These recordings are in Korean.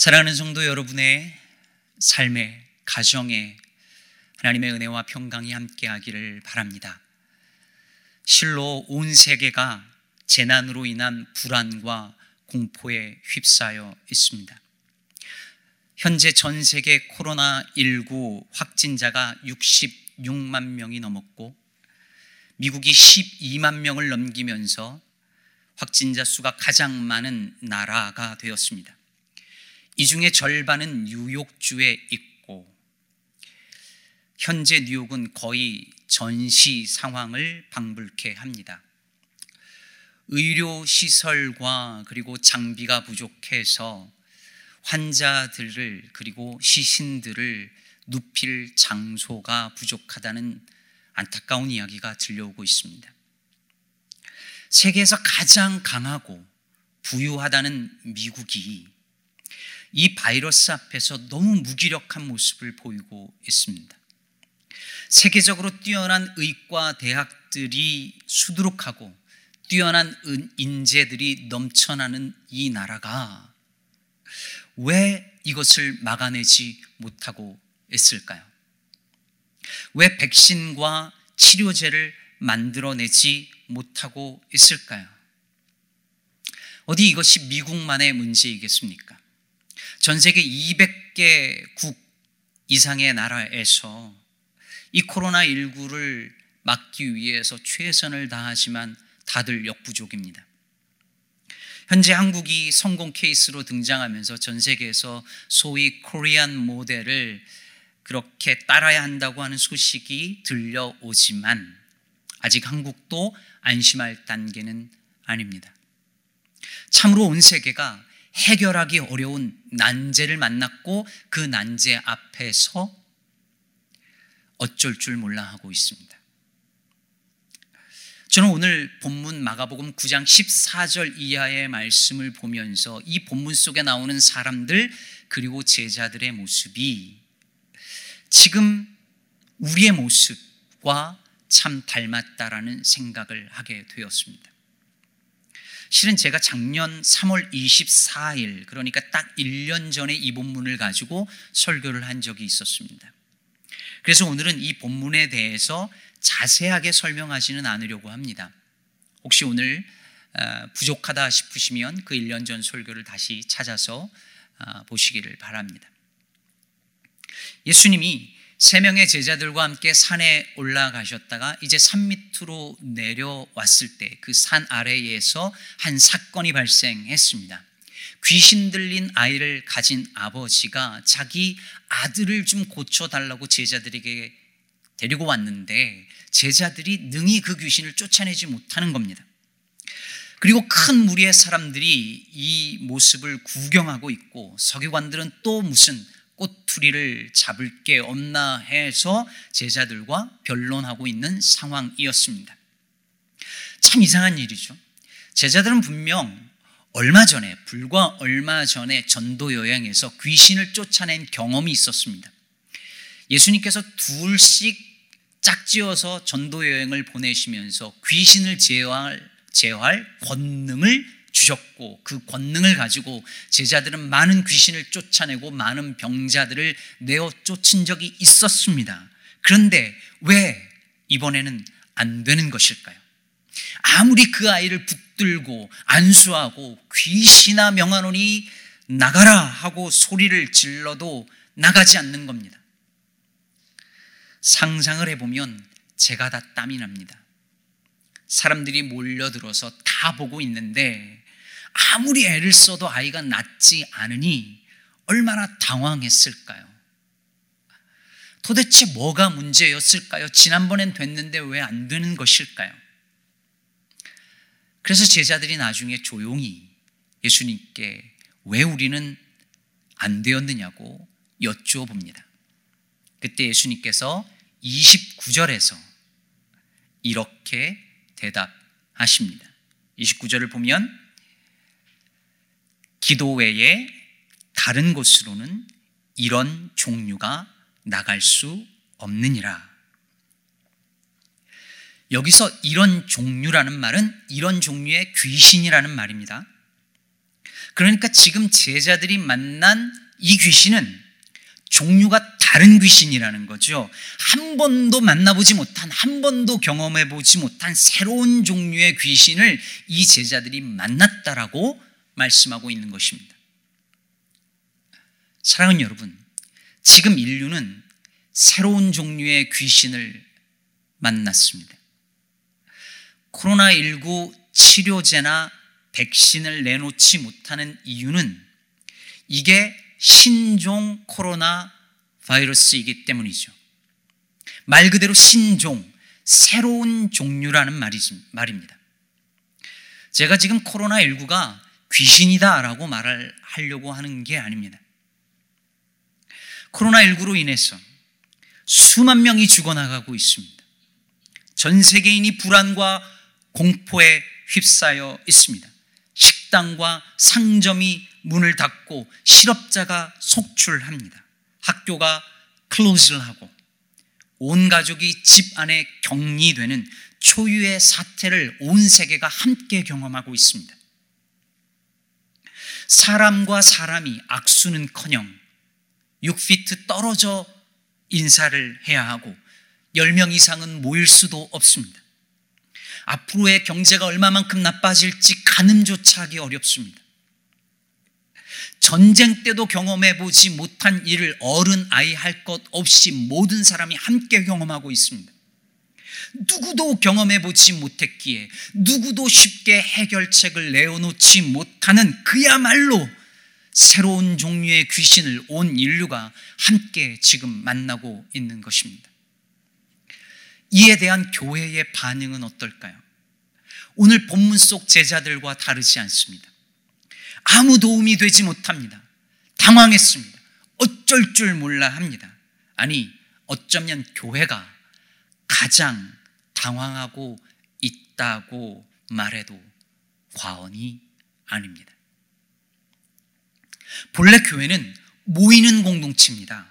사랑하는 성도 여러분의 삶의 가정에 하나님의 은혜와 평강이 함께하기를 바랍니다. 실로 온 세계가 재난으로 인한 불안과 공포에 휩싸여 있습니다. 현재 전 세계 코로나19 확진자가 66만 명이 넘었고 미국이 12만 명을 넘기면서 확진자 수가 가장 많은 나라가 되었습니다. 이 중에 절반은 뉴욕주에 있고 현재 뉴욕은 거의 전시 상황을 방불케 합니다. 의료 시설과 그리고 장비가 부족해서 환자들을 그리고 시신들을 눕힐 장소가 부족하다는 안타까운 이야기가 들려오고 있습니다. 세계에서 가장 강하고 부유하다는 미국이 이 바이러스 앞에서 너무 무기력한 모습을 보이고 있습니다. 세계적으로 뛰어난 의과 대학들이 수두룩하고 뛰어난 인재들이 넘쳐나는 이 나라가 왜 이것을 막아내지 못하고 있을까요? 왜 백신과 치료제를 만들어내지 못하고 있을까요? 어디 이것이 미국만의 문제이겠습니까? 전 세계 200개 국 이상의 나라에서 이 코로나19를 막기 위해서 최선을 다하지만 다들 역부족입니다. 현재 한국이 성공 케이스로 등장하면서 전 세계에서 소위 코리안 모델을 그렇게 따라야 한다고 하는 소식이 들려오지만 아직 한국도 안심할 단계는 아닙니다. 참으로 온 세계가 해결하기 어려운 난제를 만났고 그 난제 앞에서 어쩔 줄 몰라 하고 있습니다. 저는 오늘 본문 마가복음 9장 14절 이하의 말씀을 보면서 이 본문 속에 나오는 사람들 그리고 제자들의 모습이 지금 우리의 모습과 참 닮았다라는 생각을 하게 되었습니다. 실은 제가 작년 3월 24일, 그러니까 딱 1년 전에 이 본문을 가지고 설교를 한 적이 있었습니다. 그래서 오늘은 이 본문에 대해서 자세하게 설명하지는 않으려고 합니다. 혹시 오늘 어, 부족하다 싶으시면 그 1년 전 설교를 다시 찾아서 어, 보시기를 바랍니다. 예수님이 세 명의 제자들과 함께 산에 올라가셨다가 이제 산 밑으로 내려왔을 때 그 산 아래에서 한 사건이 발생했습니다. 귀신 들린 아이를 가진 아버지가 자기 아들을 좀 고쳐달라고 제자들에게 데리고 왔는데 제자들이 능히 그 귀신을 쫓아내지 못하는 겁니다. 그리고 큰 무리의 사람들이 이 모습을 구경하고 있고 서기관들은 또 무슨 꼬투리를 잡을 게 없나 해서 제자들과 변론하고 있는 상황이었습니다. 참 이상한 일이죠. 제자들은 분명 얼마 전에, 불과 얼마 전에 전도 여행에서 귀신을 쫓아낸 경험이 있었습니다. 예수님께서 둘씩 짝지어서 전도 여행을 보내시면서 귀신을 제어할, 제어할 권능을 주셨고 그 권능을 가지고 제자들은 많은 귀신을 쫓아내고 많은 병자들을 내어 쫓은 적이 있었습니다. 그런데 왜 이번에는 안 되는 것일까요? 아무리 그 아이를 붙들고 안수하고 귀신아 명하노니 나가라 하고 소리를 질러도 나가지 않는 겁니다. 상상을 해보면 제가 다 땀이 납니다. 사람들이 몰려들어서 다 보고 있는데 아무리 애를 써도 아이가 낫지 않으니 얼마나 당황했을까요? 도대체 뭐가 문제였을까요? 지난번엔 됐는데 왜 안 되는 것일까요? 그래서 제자들이 나중에 조용히 예수님께 왜 우리는 안 되었느냐고 여쭈어봅니다. 그때 예수님께서 29절에서 이렇게 대답하십니다. 29절을 보면 기도 외에 다른 곳으로는 이런 종류가 나갈 수 없느니라. 여기서 이런 종류라는 말은 이런 종류의 귀신이라는 말입니다. 그러니까 지금 제자들이 만난 이 귀신은 종류가 다른 귀신이라는 거죠. 한 번도 만나보지 못한, 한 번도 경험해보지 못한 새로운 종류의 귀신을 이 제자들이 만났다라고 말씀하고 있는 것입니다. 사랑하는 여러분, 지금 인류는 새로운 종류의 귀신을 만났습니다. 코로나19 치료제나 백신을 내놓지 못하는 이유는 이게 신종 코로나 바이러스이기 때문이죠. 말 그대로 신종, 새로운 종류라는 말입니다. 제가 지금 코로나19가 귀신이다라고 말을 하려고 하는 게 아닙니다. 코로나19로 인해서 수만 명이 죽어나가고 있습니다. 전 세계인이 불안과 공포에 휩싸여 있습니다. 식당과 상점이 문을 닫고 실업자가 속출합니다. 학교가 클로즈를 하고 온 가족이 집 안에 격리되는 초유의 사태를 온 세계가 함께 경험하고 있습니다. 사람과 사람이 악수는커녕 6피트 떨어져 인사를 해야 하고 10명 이상은 모일 수도 없습니다. 앞으로의 경제가 얼마만큼 나빠질지 가늠조차 하기 어렵습니다. 전쟁 때도 경험해 보지 못한 일을 어른 아이 할 것 없이 모든 사람이 함께 경험하고 있습니다. 누구도 경험해 보지 못했기에 누구도 쉽게 해결책을 내어놓지 못하는 그야말로 새로운 종류의 귀신을 온 인류가 함께 지금 만나고 있는 것입니다. 이에 대한 교회의 반응은 어떨까요? 오늘 본문 속 제자들과 다르지 않습니다. 아무 도움이 되지 못합니다. 당황했습니다. 어쩔 줄 몰라 합니다. 아니, 어쩌면 교회가 가장 당황하고 있다고 말해도 과언이 아닙니다. 본래 교회는 모이는 공동체입니다.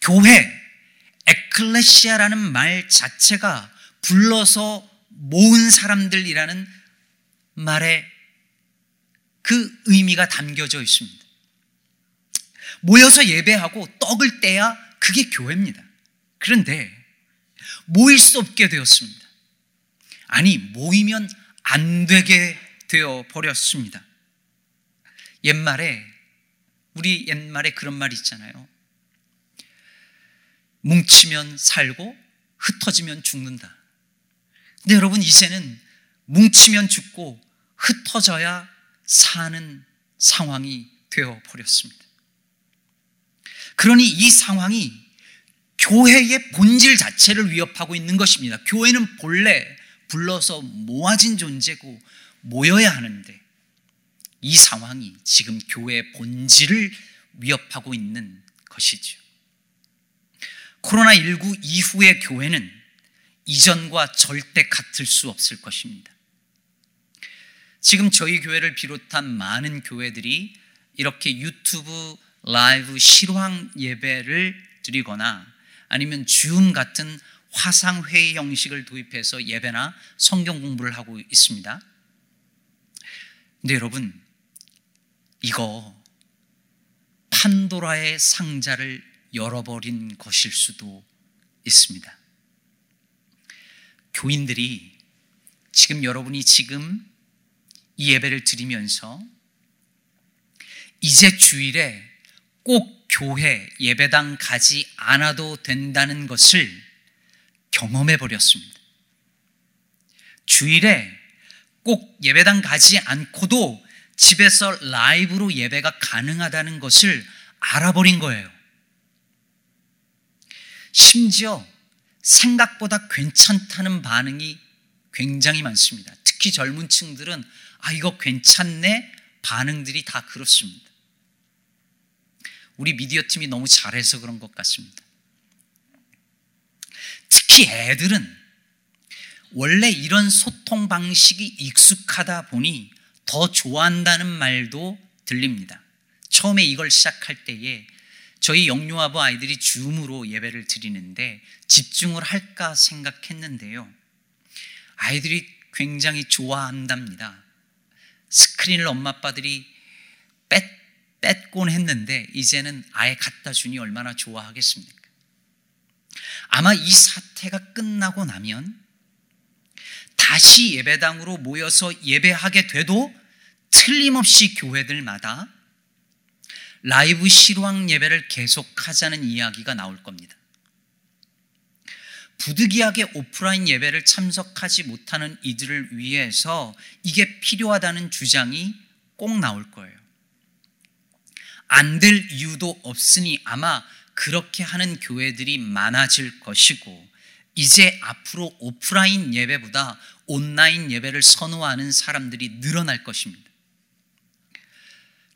교회, 에클레시아라는 말 자체가 불러서 모은 사람들이라는 말에 그 의미가 담겨져 있습니다. 모여서 예배하고 떡을 떼야 그게 교회입니다. 그런데 모일 수 없게 되었습니다. 아니, 모이면 안 되게 되어 버렸습니다. 옛말에, 우리 옛말에 그런 말 있잖아요. 뭉치면 살고 흩어지면 죽는다. 근데 여러분, 이제는 뭉치면 죽고 흩어져야 사는 상황이 되어 버렸습니다. 그러니 이 상황이 교회의 본질 자체를 위협하고 있는 것입니다. 교회는 본래 불러서 모아진 존재고 모여야 하는데 이 상황이 지금 교회의 본질을 위협하고 있는 것이죠. 코로나19 이후의 교회는 이전과 절대 같을 수 없을 것입니다. 지금 저희 교회를 비롯한 많은 교회들이 이렇게 유튜브 라이브 실황 예배를 드리거나 아니면 줌 같은 화상회의 형식을 도입해서 예배나 성경 공부를 하고 있습니다. 근데 여러분, 이거 판도라의 상자를 열어버린 것일 수도 있습니다. 교인들이 지금 여러분이 지금 이 예배를 드리면서 이제 주일에 꼭 교회 예배당 가지 않아도 된다는 것을 경험해 버렸습니다. 주일에 꼭 예배당 가지 않고도 집에서 라이브로 예배가 가능하다는 것을 알아버린 거예요. 심지어 생각보다 괜찮다는 반응이 굉장히 많습니다. 특히 젊은 층들은 아, 이거 괜찮네? 반응들이 다 그렇습니다. 우리 미디어 팀이 너무 잘해서 그런 것 같습니다. 특히 애들은 원래 이런 소통 방식이 익숙하다 보니 더 좋아한다는 말도 들립니다. 처음에 이걸 시작할 때에 저희 영유아부 아이들이 줌으로 예배를 드리는데 집중을 할까 생각했는데요. 아이들이 굉장히 좋아한답니다. 스크린을 엄마 아빠들이 뺏, 뺏곤 했는데 이제는 아예 갖다 주니 얼마나 좋아하겠습니까? 아마 이 사태가 끝나고 나면 다시 예배당으로 모여서 예배하게 돼도 틀림없이 교회들마다 라이브 실황 예배를 계속하자는 이야기가 나올 겁니다. 부득이하게 오프라인 예배를 참석하지 못하는 이들을 위해서 이게 필요하다는 주장이 꼭 나올 거예요. 안 될 이유도 없으니 아마 그렇게 하는 교회들이 많아질 것이고, 이제 앞으로 오프라인 예배보다 온라인 예배를 선호하는 사람들이 늘어날 것입니다.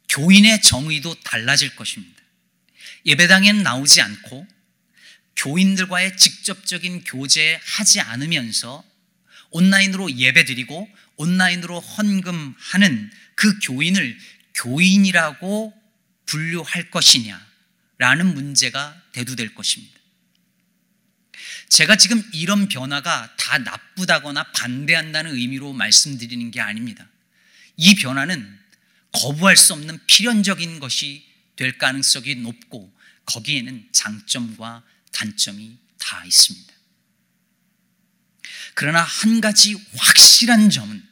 교인의 정의도 달라질 것입니다. 예배당엔 나오지 않고 교인들과의 직접적인 교제 하지 않으면서 온라인으로 예배드리고 온라인으로 헌금하는 그 교인을 교인이라고 분류할 것이냐 라는 문제가 대두될 것입니다. 제가 지금 이런 변화가 다 나쁘다거나 반대한다는 의미로 말씀드리는 게 아닙니다. 이 변화는 거부할 수 없는 필연적인 것이 될 가능성이 높고 거기에는 장점과 단점이 다 있습니다. 그러나 한 가지 확실한 점은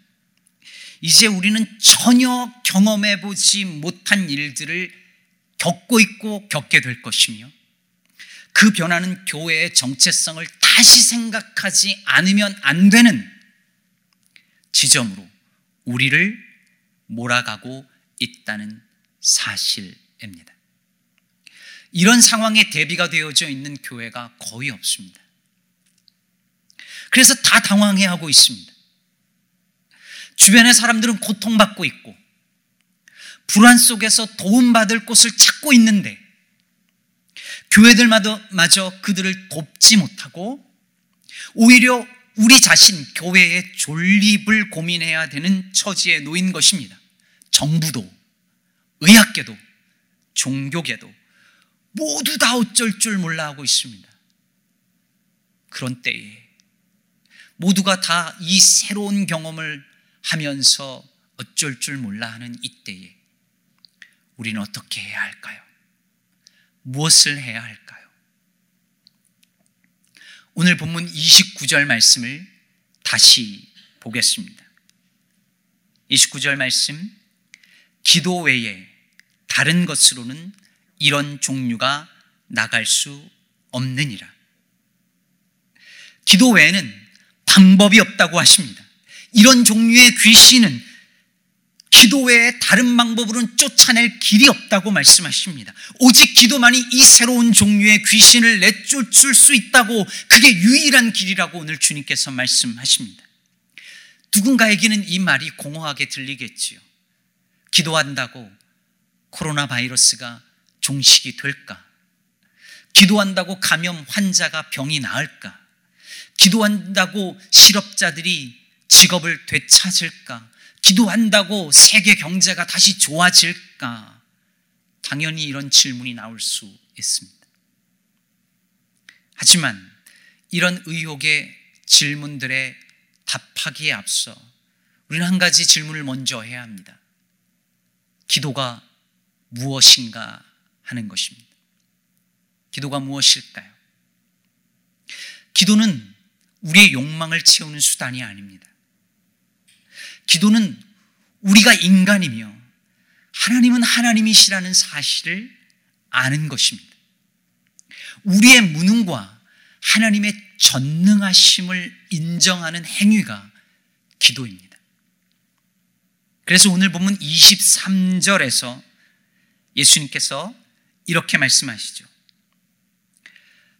이제 우리는 전혀 경험해 보지 못한 일들을 겪고 있고 겪게 될 것이며 그 변화는 교회의 정체성을 다시 생각하지 않으면 안 되는 지점으로 우리를 몰아가고 있다는 사실입니다. 이런 상황에 대비가 되어져 있는 교회가 거의 없습니다. 그래서 다 당황해하고 있습니다. 주변의 사람들은 고통받고 있고 불안 속에서 도움받을 곳을 찾고 있는데 교회들마저 그들을 돕지 못하고 오히려 우리 자신 교회의 존립을 고민해야 되는 처지에 놓인 것입니다. 정부도, 의학계도, 종교계도 모두 다 어쩔 줄 몰라 하고 있습니다. 그런 때에 모두가 다 이 새로운 경험을 하면서 어쩔 줄 몰라 하는 이때에 우리는 어떻게 해야 할까요? 무엇을 해야 할까요? 오늘 본문 29절 말씀을 다시 보겠습니다. 29절 말씀, 기도 외에 다른 것으로는 이런 종류가 나갈 수 없느니라. 기도 외에는 방법이 없다고 하십니다. 이런 종류의 귀신은 기도 외에 다른 방법으로는 쫓아낼 길이 없다고 말씀하십니다. 오직 기도만이 이 새로운 종류의 귀신을 내쫓을 수 있다고 그게 유일한 길이라고 오늘 주님께서 말씀하십니다. 누군가에게는 이 말이 공허하게 들리겠지요. 기도한다고 코로나 바이러스가 종식이 될까? 기도한다고 감염 환자가 병이 나을까? 기도한다고 실업자들이 직업을 되찾을까? 기도한다고 세계 경제가 다시 좋아질까? 당연히 이런 질문이 나올 수 있습니다. 하지만 이런 의혹의 질문들에 답하기에 앞서 우리는 한 가지 질문을 먼저 해야 합니다. 기도가 무엇인가 하는 것입니다. 기도가 무엇일까요? 기도는 우리의 욕망을 채우는 수단이 아닙니다. 기도는 우리가 인간이며 하나님은 하나님이시라는 사실을 아는 것입니다. 우리의 무능과 하나님의 전능하심을 인정하는 행위가 기도입니다. 그래서 오늘 보면 23절에서 예수님께서 이렇게 말씀하시죠.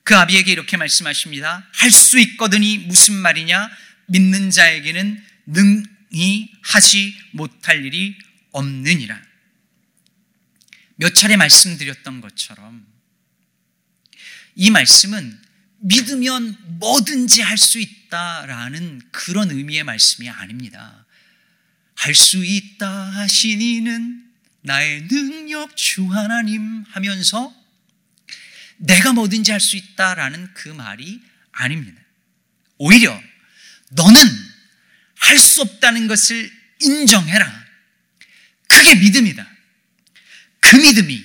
그 아비에게 이렇게 말씀하십니다. 할 수 있거든이 무슨 말이냐? 믿는 자에게는 능 히 하지 못할 일이 없느니라. 몇 차례 말씀드렸던 것처럼 이 말씀은 믿으면 뭐든지 할 수 있다라는 그런 의미의 말씀이 아닙니다. 할 수 있다 하시니는 나의 능력 주 하나님 하면서 내가 뭐든지 할 수 있다라는 그 말이 아닙니다. 오히려 너는 할 수 없다는 것을 인정해라. 그게 믿음이다. 그 믿음이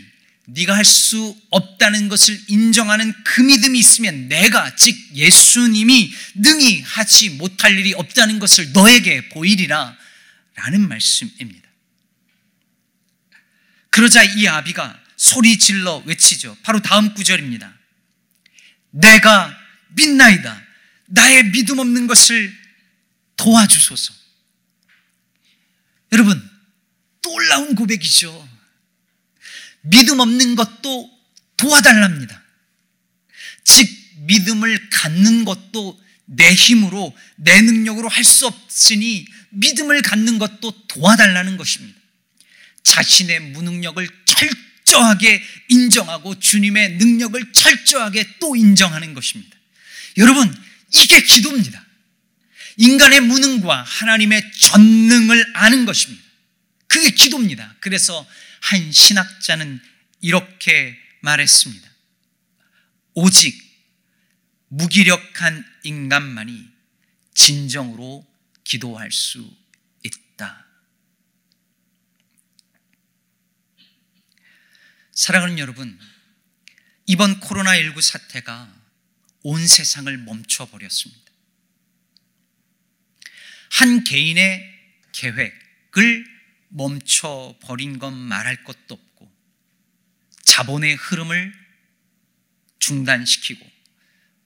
네가 할 수 없다는 것을 인정하는 그 믿음이 있으면 내가 즉 예수님이 능히 하지 못할 일이 없다는 것을 너에게 보이리라 라는 말씀입니다. 그러자 이 아비가 소리 질러 외치죠. 바로 다음 구절입니다. 내가 믿나이다. 나의 믿음 없는 것을 도와주소서. 여러분, 놀라운 고백이죠. 믿음 없는 것도 도와달랍니다. 즉, 믿음을 갖는 것도 내 힘으로, 내 능력으로 할 수 없으니 믿음을 갖는 것도 도와달라는 것입니다. 자신의 무능력을 철저하게 인정하고 주님의 능력을 철저하게 또 인정하는 것입니다. 여러분, 이게 기도입니다. 인간의 무능과 하나님의 전능을 아는 것입니다. 그게 기도입니다. 그래서 한 신학자는 이렇게 말했습니다. 오직 무기력한 인간만이 진정으로 기도할 수 있다. 사랑하는 여러분, 이번 코로나19 사태가 온 세상을 멈춰버렸습니다. 한 개인의 계획을 멈춰버린 건 말할 것도 없고, 자본의 흐름을 중단시키고,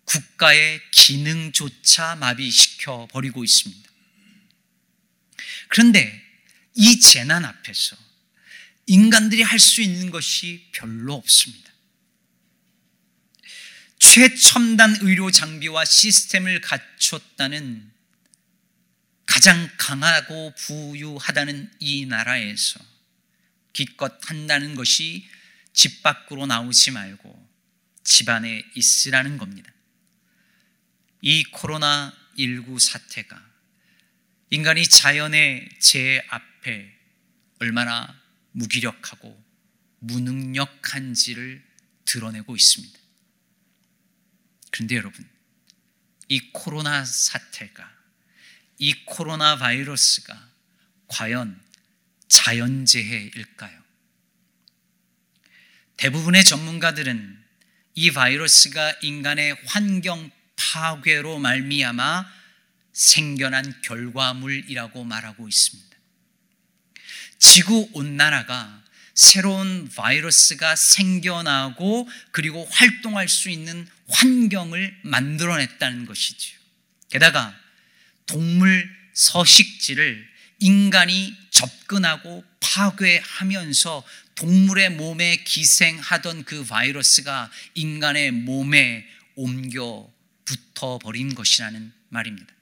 국가의 기능조차 마비시켜 버리고 있습니다. 그런데 이 재난 앞에서 인간들이 할 수 있는 것이 별로 없습니다. 최첨단 의료 장비와 시스템을 갖췄다는 가장 강하고 부유하다는 이 나라에서 기껏 한다는 것이 집 밖으로 나오지 말고 집 안에 있으라는 겁니다. 이 코로나19 사태가 인간이 자연의 재 앞에 얼마나 무기력하고 무능력한지를 드러내고 있습니다. 그런데 여러분, 이 코로나 사태가, 이 코로나 바이러스가 과연 자연재해일까요? 대부분의 전문가들은 이 바이러스가 인간의 환경 파괴로 말미암아 생겨난 결과물이라고 말하고 있습니다. 지구 온난화가 새로운 바이러스가 생겨나고 그리고 활동할 수 있는 환경을 만들어냈다는 것이죠. 게다가 동물 서식지를 인간이 접근하고 파괴하면서 동물의 몸에 기생하던 그 바이러스가 인간의 몸에 옮겨 붙어 버린 것이라는 말입니다.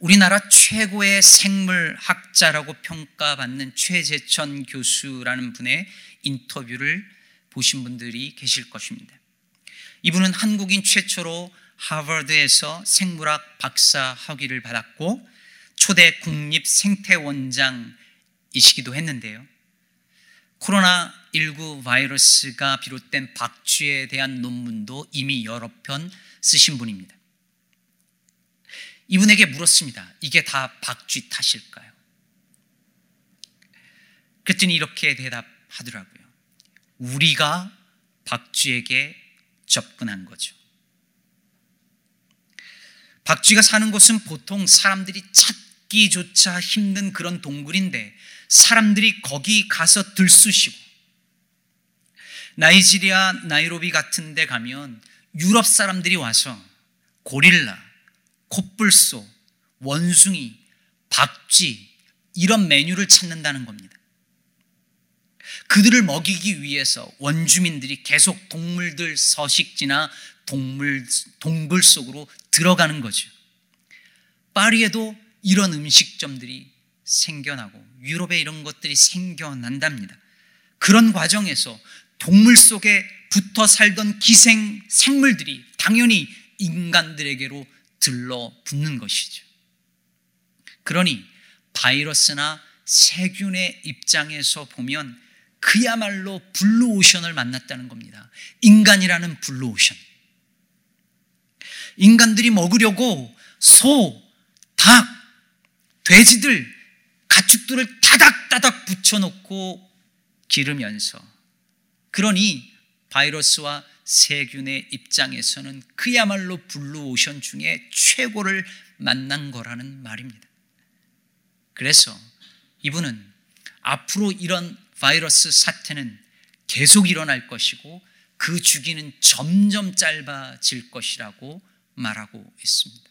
우리나라 최고의 생물학자라고 평가받는 최재천 교수라는 분의 인터뷰를 보신 분들이 계실 것입니다. 이분은 한국인 최초로 하버드에서 생물학 박사 학위를 받았고 초대 국립 생태원장이시기도 했는데요. 코로나19 바이러스가 비롯된 박쥐에 대한 논문도 이미 여러 편 쓰신 분입니다. 이분에게 물었습니다. 이게 다 박쥐 탓일까요? 그랬더니 이렇게 대답하더라고요. 우리가 박쥐에게 접근한 거죠. 박쥐가 사는 곳은 보통 사람들이 찾기조차 힘든 그런 동굴인데 사람들이 거기 가서 들쑤시고 나이지리아 나이로비 같은 데 가면 유럽 사람들이 와서 고릴라, 콧불소, 원숭이, 박쥐 이런 메뉴를 찾는다는 겁니다. 그들을 먹이기 위해서 원주민들이 계속 동물들 서식지나 동물 동굴 속으로 들어가는 거죠. 파리에도 이런 음식점들이 생겨나고 유럽에 이런 것들이 생겨난답니다. 그런 과정에서 동물 속에 붙어 살던 기생 생물들이 당연히 인간들에게로 들러붙는 것이죠. 그러니 바이러스나 세균의 입장에서 보면 그야말로 블루오션을 만났다는 겁니다. 인간이라는 블루오션. 인간들이 먹으려고 소, 닭, 돼지들, 가축들을 다닥다닥 붙여놓고 기르면서 그러니 바이러스와 세균의 입장에서는 그야말로 블루오션 중에 최고를 만난 거라는 말입니다. 그래서 이분은 앞으로 이런 바이러스 사태는 계속 일어날 것이고 그 주기는 점점 짧아질 것이라고 말하고 있습니다.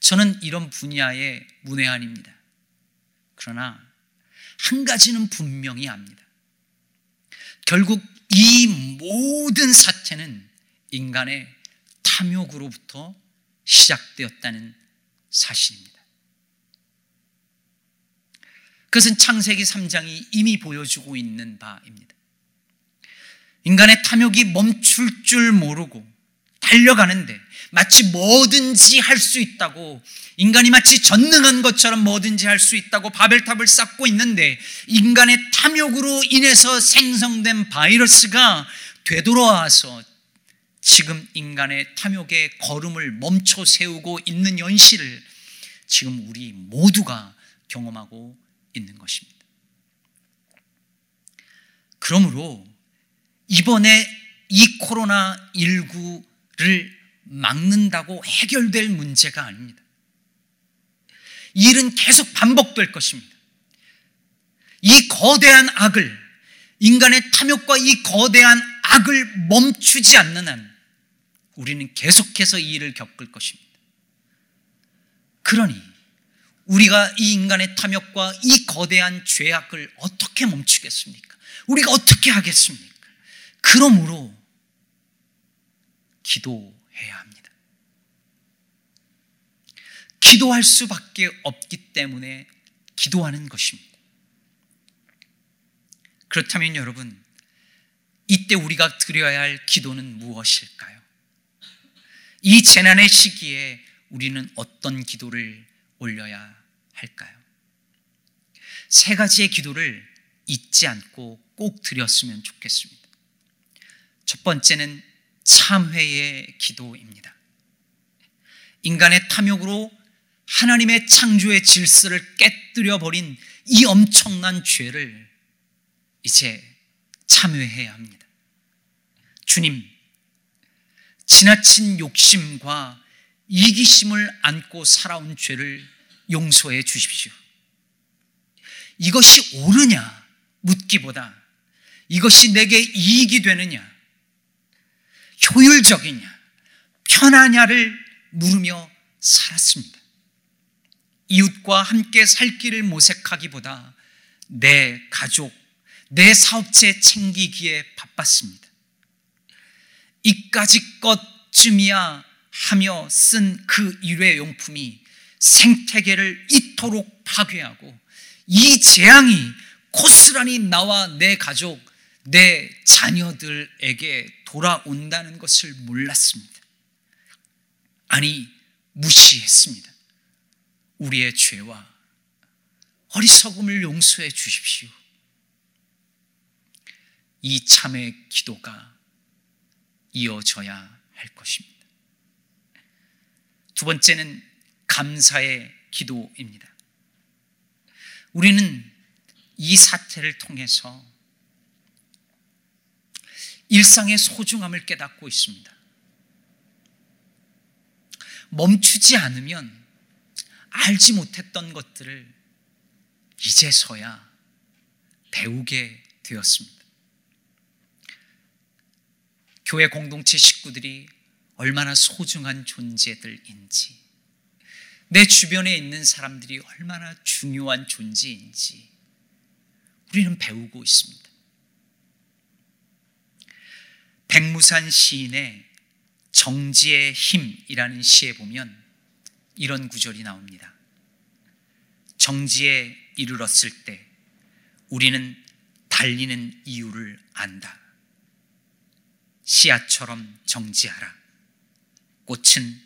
저는 이런 분야의 문외한입니다. 그러나 한 가지는 분명히 압니다. 결국 이 모든 사태는 인간의 탐욕으로부터 시작되었다는 사실입니다. 그것은 창세기 3장이 이미 보여주고 있는 바입니다. 인간의 탐욕이 멈출 줄 모르고 달려가는데 마치 뭐든지 할 수 있다고 인간이 마치 전능한 것처럼 뭐든지 할 수 있다고 바벨탑을 쌓고 있는데 인간의 탐욕으로 인해서 생성된 바이러스가 되돌아와서 지금 인간의 탐욕의 걸음을 멈춰 세우고 있는 현실을 지금 우리 모두가 경험하고 있는 것입니다. 그러므로 이번에 이 코로나19를 막는다고 해결될 문제가 아닙니다. 이 일은 계속 반복될 것입니다. 이 거대한 악을, 인간의 탐욕과 이 거대한 악을 멈추지 않는 한 우리는 계속해서 이 일을 겪을 것입니다. 그러니 우리가 이 인간의 탐욕과 이 거대한 죄악을 어떻게 멈추겠습니까? 우리가 어떻게 하겠습니까? 그러므로 기도해야 합니다. 기도할 수밖에 없기 때문에 기도하는 것입니다. 그렇다면 여러분, 이때 우리가 드려야 할 기도는 무엇일까요? 이 재난의 시기에 우리는 어떤 기도를 올려야 할까요? 세 가지의 기도를 잊지 않고 꼭 드렸으면 좋겠습니다. 첫 번째는 참회의 기도입니다. 인간의 탐욕으로 하나님의 창조의 질서를 깨뜨려 버린 이 엄청난 죄를 이제 참회해야 합니다. 주님, 지나친 욕심과 이기심을 안고 살아온 죄를 용서해 주십시오. 이것이 옳으냐 묻기보다 이것이 내게 이익이 되느냐 효율적이냐 편하냐를 물으며 살았습니다. 이웃과 함께 살 길을 모색하기보다 내 가족, 내 사업체 챙기기에 바빴습니다. 이까지 것쯤이야 하며 쓴 그 일회용품이 생태계를 이토록 파괴하고 이 재앙이 고스란히 나와 내 가족, 내 자녀들에게 돌아온다는 것을 몰랐습니다. 아니, 무시했습니다. 우리의 죄와 어리석음을 용서해 주십시오. 이 참의 기도가 이어져야 할 것입니다. 두 번째는 감사의 기도입니다. 우리는 이 사태를 통해서 일상의 소중함을 깨닫고 있습니다. 멈추지 않으면 알지 못했던 것들을 이제서야 배우게 되었습니다. 교회 공동체 식구들이 얼마나 소중한 존재들인지, 내 주변에 있는 사람들이 얼마나 중요한 존재인지 우리는 배우고 있습니다. 백무산 시인의 정지의 힘이라는 시에 보면 이런 구절이 나옵니다. 정지에 이르렀을 때 우리는 달리는 이유를 안다. 씨앗처럼 정지하라. 꽃은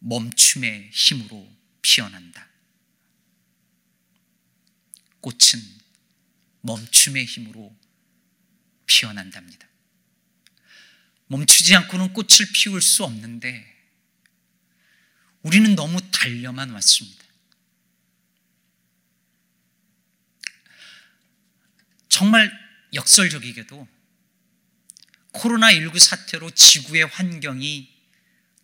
멈춤의 힘으로 피어난다. 꽃은 멈춤의 힘으로 피어난답니다. 멈추지 않고는 꽃을 피울 수 없는데 우리는 너무 달려만 왔습니다. 정말 역설적이게도 코로나19 사태로 지구의 환경이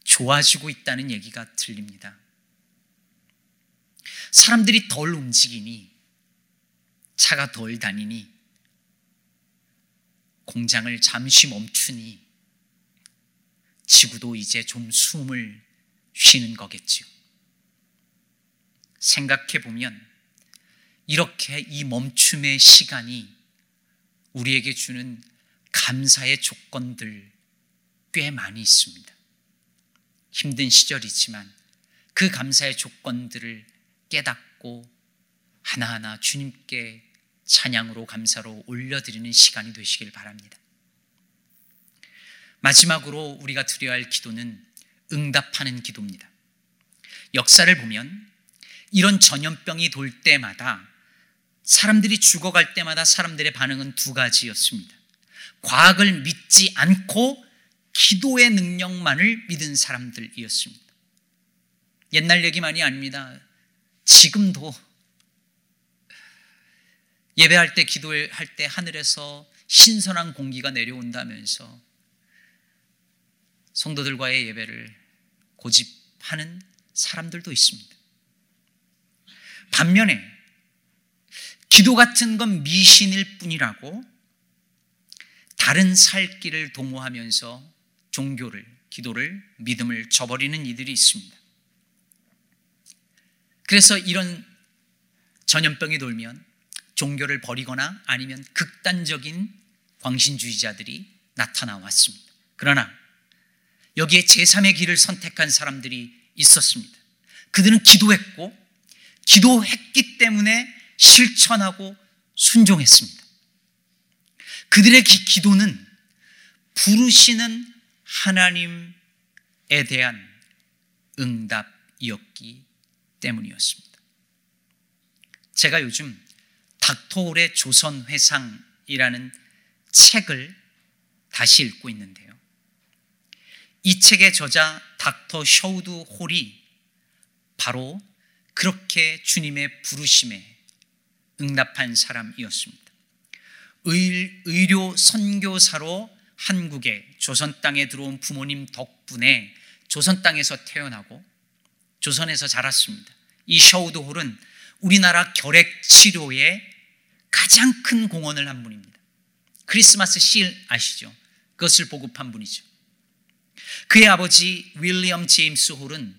좋아지고 있다는 얘기가 들립니다. 사람들이 덜 움직이니, 차가 덜 다니니, 공장을 잠시 멈추니, 지구도 이제 좀 숨을 쉬는 거겠지요. 생각해 보면, 이렇게 이 멈춤의 시간이 우리에게 주는 감사의 조건들 꽤 많이 있습니다. 힘든 시절이지만 그 감사의 조건들을 깨닫고 하나하나 주님께 찬양으로 감사로 올려드리는 시간이 되시길 바랍니다. 마지막으로 우리가 드려야 할 기도는 응답하는 기도입니다. 역사를 보면 이런 전염병이 돌 때마다 사람들이 죽어갈 때마다 사람들의 반응은 두 가지였습니다. 과학을 믿지 않고 기도의 능력만을 믿은 사람들이었습니다. 옛날 얘기만이 아닙니다. 지금도 예배할 때 기도할 때 하늘에서 신선한 공기가 내려온다면서 성도들과의 예배를 고집하는 사람들도 있습니다. 반면에 기도 같은 건 미신일 뿐이라고 다른 살 길을 동호하면서 종교를, 기도를, 믿음을 저버리는 이들이 있습니다. 그래서 이런 전염병이 돌면 종교를 버리거나 아니면 극단적인 광신주의자들이 나타나 왔습니다. 그러나 여기에 제3의 길을 선택한 사람들이 있었습니다. 그들은 기도했고, 기도했기 때문에 실천하고 순종했습니다. 그들의 기, 도는 부르시는 하나님에 대한 응답이었기 때문이었습니다. 제가 요즘 닥터홀의 조선회상이라는 책을 다시 읽고 있는데요. 이 책의 저자 닥터 셔우드 홀이 바로 그렇게 주님의 부르심에 응답한 사람이었습니다. 의, 료 선교사로 한국에 조선 땅에 들어온 부모님 덕분에 조선 땅에서 태어나고 조선에서 자랐습니다. 이 셔우드 홀은 우리나라 결핵 치료에 가장 큰 공헌을 한 분입니다. 크리스마스 실 아시죠? 그것을 보급한 분이죠. 그의 아버지 윌리엄 제임스 홀은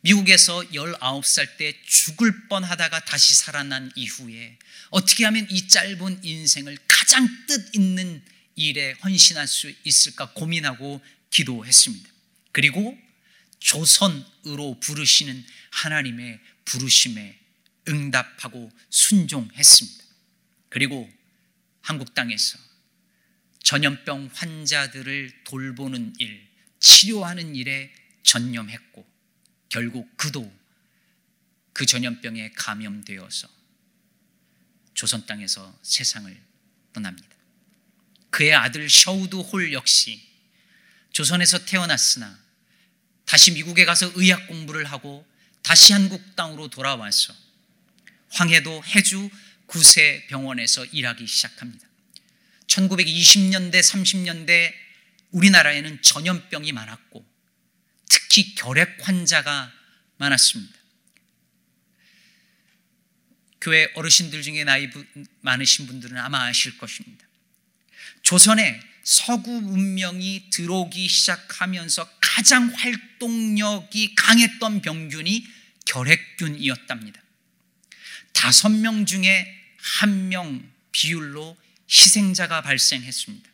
미국에서 19살 때 죽을 뻔 하다가 다시 살아난 이후에 어떻게 하면 이 짧은 인생을 가장 뜻 있는 일에 헌신할 수 있을까 고민하고 기도했습니다. 그리고 조선으로 부르시는 하나님의 부르심에 응답하고 순종했습니다. 그리고 한국 땅에서 전염병 환자들을 돌보는 일, 치료하는 일에 전념했고 결국 그도 그 전염병에 감염되어서 조선 땅에서 세상을 떠납니다. 그의 아들 셔우드 홀 역시 조선에서 태어났으나 다시 미국에 가서 의학 공부를 하고 다시 한국 땅으로 돌아와서 황해도 해주 구세 병원에서 일하기 시작합니다. 1920년대, 30년대 우리나라에는 전염병이 많았고 특히 결핵 환자가 많았습니다. 교회 어르신들 중에 나이 많으신 분들은 아마 아실 것입니다. 조선에 서구 문명이 들어오기 시작하면서 가장 활동력이 강했던 병균이 결핵균이었답니다. 다섯 명 중에 한 명 비율로 희생자가 발생했습니다.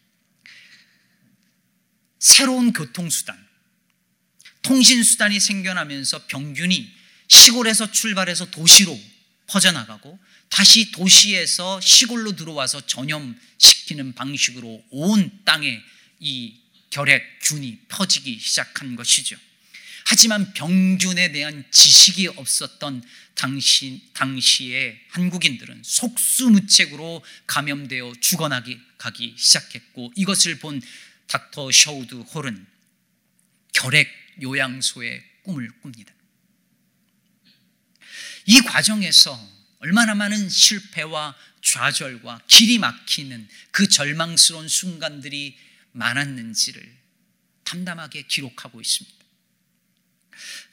새로운 교통수단, 통신수단이 생겨나면서 병균이 시골에서 출발해서 도시로 퍼져나가고 다시 도시에서 시골로 들어와서 전염시키는 방식으로 온 땅에 이 결핵균이 퍼지기 시작한 것이죠. 하지만 병균에 대한 지식이 없었던 당시, 당시의 한국인들은 속수무책으로 감염되어 죽어나기 가기 시작했고 이것을 본 닥터 셔우드 홀은 결핵 요양소의 꿈을 꿉니다. 이 과정에서 얼마나 많은 실패와 좌절과 길이 막히는 그 절망스러운 순간들이 많았는지를 담담하게 기록하고 있습니다.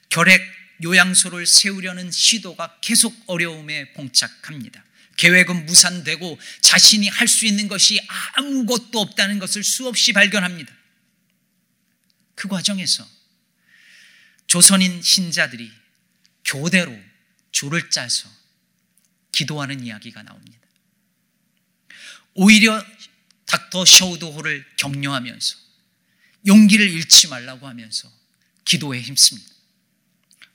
결핵 요양소를 세우려는 시도가 계속 어려움에 봉착합니다. 계획은 무산되고 자신이 할 수 있는 것이 아무것도 없다는 것을 수없이 발견합니다. 그 과정에서 조선인 신자들이 교대로 줄을 짜서 기도하는 이야기가 나옵니다. 오히려 닥터 셔우드호를 격려하면서 용기를 잃지 말라고 하면서 기도에 힘씁니다.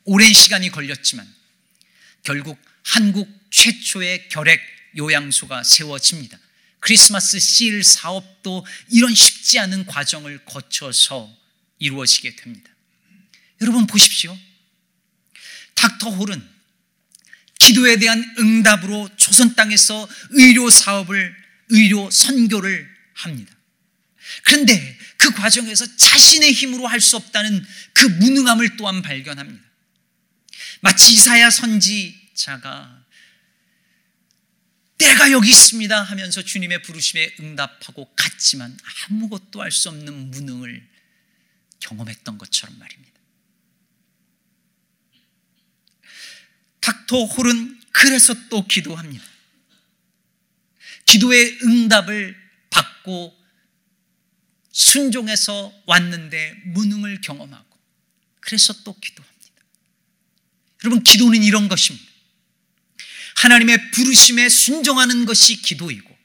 오랜 시간이 걸렸지만 결국 한국 최초의 결핵 요양소가 세워집니다. 크리스마스 실 사업도 이런 쉽지 않은 과정을 거쳐서 이루어지게 됩니다. 여러분 보십시오. 닥터 홀은 기도에 대한 응답으로 조선 땅에서 의료 사업을, 의료 선교를 합니다. 그런데 그 과정에서 자신의 힘으로 할 수 없다는 그 무능함을 또한 발견합니다. 마치 이사야 선지 자가 내가 여기 있습니다 하면서 주님의 부르심에 응답하고 갔지만 아무것도 할 수 없는 무능을 경험했던 것처럼 말입니다. 닥터 홀은 그래서 또 기도합니다. 기도의 응답을 받고 순종해서 왔는데 무능을 경험하고 그래서 또 기도합니다. 여러분, 기도는 이런 것입니다. 하나님의 부르심에 순종하는 것이 기도이고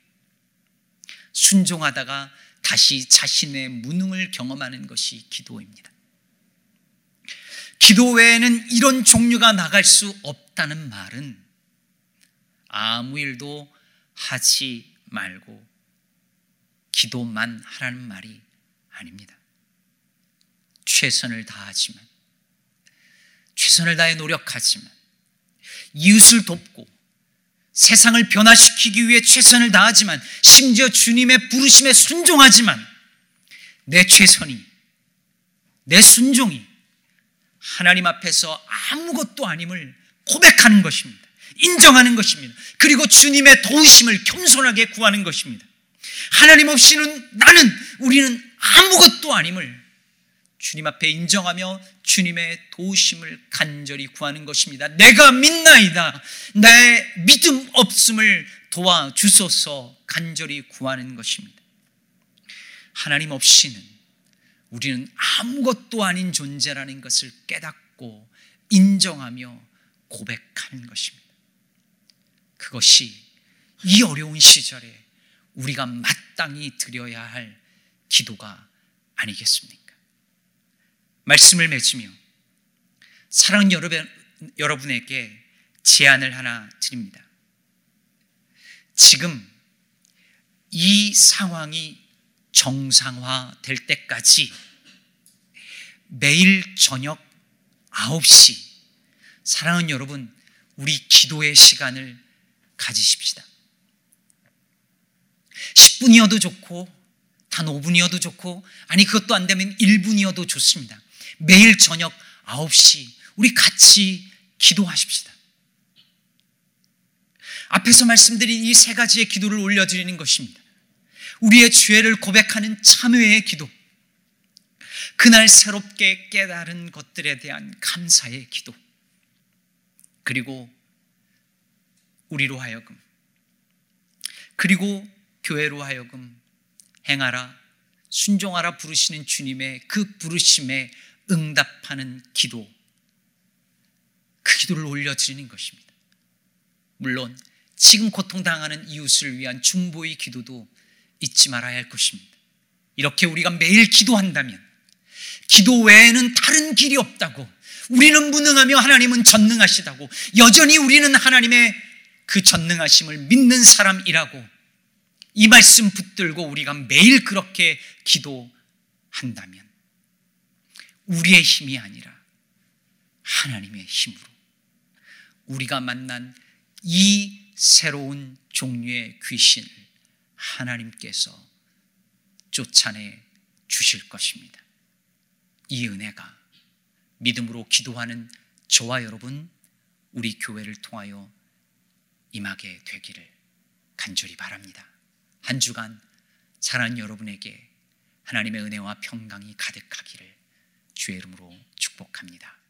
순종하다가 다시 자신의 무능을 경험하는 것이 기도입니다. 기도 외에는 이런 종류가 나갈 수 없다는 말은 아무 일도 하지 말고 기도만 하라는 말이 아닙니다. 최선을 다하지만, 최선을 다해 노력하지만, 이웃을 돕고, 세상을 변화시키기 위해 최선을 다하지만, 심지어 주님의 부르심에 순종하지만, 내 최선이, 내 순종이 하나님 앞에서 아무것도 아님을 고백하는 것입니다. 인정하는 것입니다. 그리고 주님의 도우심을 겸손하게 구하는 것입니다. 하나님 없이는 나는 우리는 아무것도 아님을 주님 앞에 인정하며 주님의 도우심을 간절히 구하는 것입니다. 내가 믿나이다. 내 믿음 없음을 도와주소서 간절히 구하는 것입니다. 하나님 없이는 우리는 아무것도 아닌 존재라는 것을 깨닫고 인정하며 고백하는 것입니다. 그것이 이 어려운 시절에 우리가 마땅히 드려야 할 기도가 아니겠습니까? 말씀을 맺으며 사랑 여러분, 여러분에게 제안을 하나 드립니다. 지금 이 상황이 정상화 될 때까지 매일 저녁 9시 사랑하는 여러분 우리 기도의 시간을 가지십시다. 10분이어도 좋고 단 5분이어도 좋고 아니 그것도 안 되면 1분이어도 좋습니다. 매일 저녁 9시 우리 같이 기도하십시다. 앞에서 말씀드린 이 세 가지의 기도를 올려드리는 것입니다. 우리의 죄를 고백하는 참회의 기도. 그날 새롭게 깨달은 것들에 대한 감사의 기도. 그리고 우리로 하여금 그리고 교회로 하여금 행하라, 순종하라 부르시는 주님의 그 부르심에 응답하는 기도, 그 기도를 올려드리는 것입니다. 물론 지금 고통당하는 이웃을 위한 중보의 기도도 잊지 말아야 할 것입니다. 이렇게 우리가 매일 기도한다면 기도 외에는 다른 길이 없다고 우리는 무능하며 하나님은 전능하시다고 여전히 우리는 하나님의 그 전능하심을 믿는 사람이라고 이 말씀 붙들고 우리가 매일 그렇게 기도한다면 우리의 힘이 아니라 하나님의 힘으로 우리가 만난 이 새로운 종류의 귀신을 하나님께서 쫓아내 주실 것입니다. 이 은혜가 믿음으로 기도하는 저와 여러분, 우리 교회를 통하여 임하게 되기를 간절히 바랍니다. 한 주간 사랑하는 여러분에게 하나님의 은혜와 평강이 가득하기를 주의 이름으로 축복합니다.